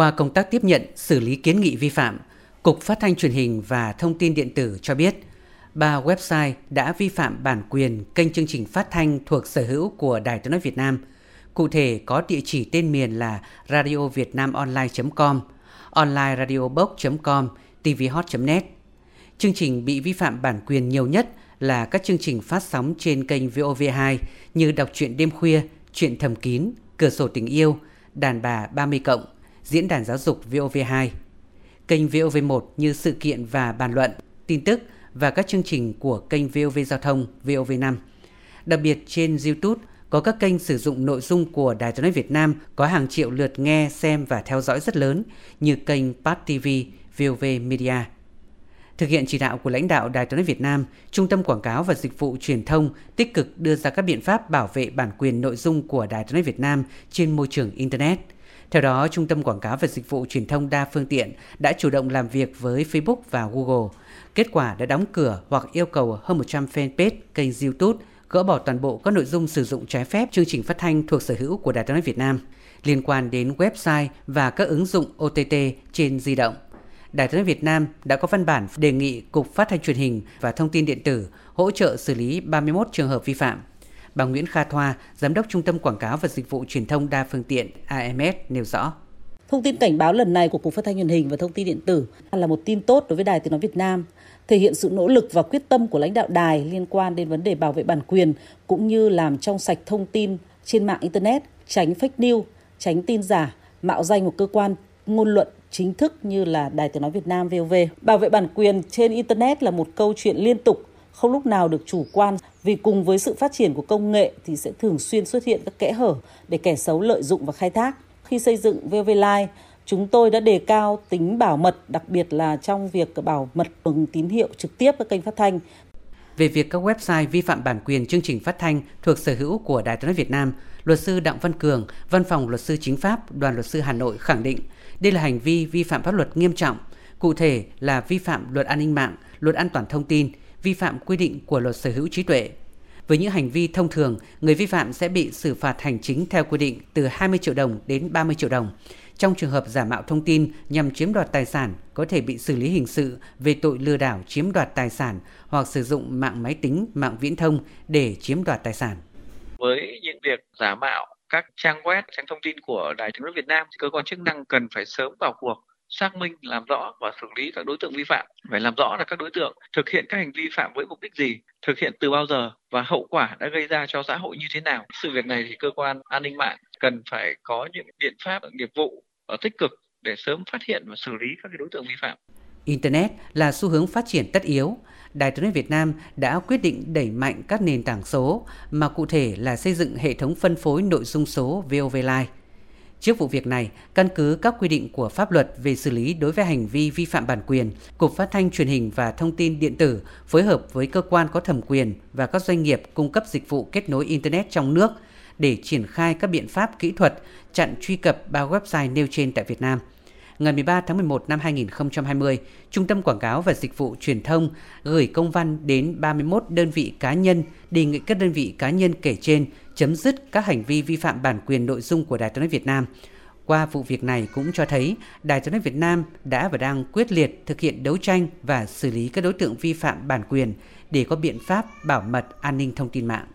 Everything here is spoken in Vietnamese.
Qua công tác tiếp nhận, xử lý kiến nghị vi phạm, Cục Phát thanh Truyền hình và Thông tin Điện tử cho biết, ba website đã vi phạm bản quyền kênh chương trình phát thanh thuộc sở hữu của Đài Tiếng Nói Việt Nam. Cụ thể có địa chỉ tên miền là radiovietnamonline.com, onlineradiobox.com, tvhot.net. Chương trình bị vi phạm bản quyền nhiều nhất là các chương trình phát sóng trên kênh VOV2 như Đọc truyện đêm khuya, Chuyện thầm kín, Cửa sổ tình yêu, Đàn bà 30 cộng, Diễn đàn giáo dục VOV2. Kênh VOV1 như sự kiện và bàn luận, tin tức và các chương trình của kênh VOV Giao thông VOV5. Đặc biệt trên YouTube có các kênh sử dụng nội dung của Đài Tiếng hình Việt Nam có hàng triệu lượt nghe, xem và theo dõi rất lớn như kênh Pat TV, VOV Media. Thực hiện chỉ đạo của lãnh đạo Đài Tiếng hình Việt Nam, Trung tâm Quảng cáo và Dịch vụ Truyền thông tích cực đưa ra các biện pháp bảo vệ bản quyền nội dung của Đài Tiếng hình Việt Nam trên môi trường internet. Theo đó, Trung tâm Quảng cáo và Dịch vụ Truyền thông đa phương tiện đã chủ động làm việc với Facebook và Google. Kết quả đã đóng cửa hoặc yêu cầu hơn 100 fanpage kênh YouTube gỡ bỏ toàn bộ các nội dung sử dụng trái phép chương trình phát thanh thuộc sở hữu của Đài Tiếng nói Việt Nam liên quan đến website và các ứng dụng OTT trên di động. Đài Tiếng nói Việt Nam đã có văn bản đề nghị Cục Phát thanh Truyền hình và Thông tin điện tử hỗ trợ xử lý 31 trường hợp vi phạm. Bà Nguyễn Kha Thoa, Giám đốc Trung tâm Quảng cáo và Dịch vụ Truyền thông đa phương tiện AMS nêu rõ. Thông tin cảnh báo lần này của Cục Phát thanh Truyền hình và Thông tin điện tử là một tin tốt đối với Đài Tiếng nói Việt Nam, thể hiện sự nỗ lực và quyết tâm của lãnh đạo đài liên quan đến vấn đề bảo vệ bản quyền cũng như làm trong sạch thông tin trên mạng internet, tránh fake news, tránh tin giả, mạo danh một cơ quan ngôn luận chính thức như là Đài Tiếng Nói Việt Nam VOV. Bảo vệ bản quyền trên Internet là một câu chuyện liên tục, không lúc nào được chủ quan vì cùng với sự phát triển của công nghệ thì sẽ thường xuyên xuất hiện các kẽ hở để kẻ xấu lợi dụng và khai thác. Khi xây dựng VV Live, chúng tôi đã đề cao tính bảo mật, đặc biệt là trong việc bảo mật bằng tín hiệu trực tiếp các kênh phát thanh. Về việc các website vi phạm bản quyền chương trình phát thanh thuộc sở hữu của Đài Tiếng nói Việt Nam, luật sư Đặng Văn Cường, Văn phòng luật sư chính pháp, Đoàn luật sư Hà Nội khẳng định đây là hành vi vi phạm pháp luật nghiêm trọng, cụ thể là vi phạm luật an ninh mạng, luật an toàn thông tin, vi phạm quy định của luật sở hữu trí tuệ. Với những hành vi thông thường, người vi phạm sẽ bị xử phạt hành chính theo quy định từ 20 triệu đồng đến 30 triệu đồng. Trong trường hợp giả mạo thông tin nhằm chiếm đoạt tài sản, có thể bị xử lý hình sự về tội lừa đảo chiếm đoạt tài sản hoặc sử dụng mạng máy tính, mạng viễn thông để chiếm đoạt tài sản. Với những việc giả mạo các trang web, trang thông tin của Đài Tiếng nói Việt Nam, cơ quan chức năng cần phải sớm vào cuộc xác minh, làm rõ và xử lý các đối tượng vi phạm. Phải làm rõ là các đối tượng thực hiện các hành vi phạm với mục đích gì, thực hiện từ bao giờ và hậu quả đã gây ra cho xã hội như thế nào. Sự việc này thì cơ quan an ninh mạng cần phải có những biện pháp nghiệp vụ ở tích cực để sớm phát hiện và xử lý các đối tượng vi phạm. Internet là xu hướng phát triển tất yếu. Đài Tiếng nói Việt Nam đã quyết định đẩy mạnh các nền tảng số, mà cụ thể là xây dựng hệ thống phân phối nội dung số VOV Live. Trước vụ việc này, căn cứ các quy định của pháp luật về xử lý đối với hành vi vi phạm bản quyền, Cục Phát thanh Truyền hình và Thông tin Điện tử phối hợp với cơ quan có thẩm quyền và các doanh nghiệp cung cấp dịch vụ kết nối Internet trong nước để triển khai các biện pháp kỹ thuật chặn truy cập ba website nêu trên tại Việt Nam – ngày 13 tháng 11 năm 2020, Trung tâm Quảng cáo và Dịch vụ Truyền thông gửi công văn đến 31 đơn vị cá nhân đề nghị các đơn vị cá nhân kể trên chấm dứt các hành vi vi phạm bản quyền nội dung của Đài Tiếng nói Việt Nam. Qua vụ việc này cũng cho thấy, Đài Tiếng nói Việt Nam đã và đang quyết liệt thực hiện đấu tranh và xử lý các đối tượng vi phạm bản quyền để có biện pháp bảo mật an ninh thông tin mạng.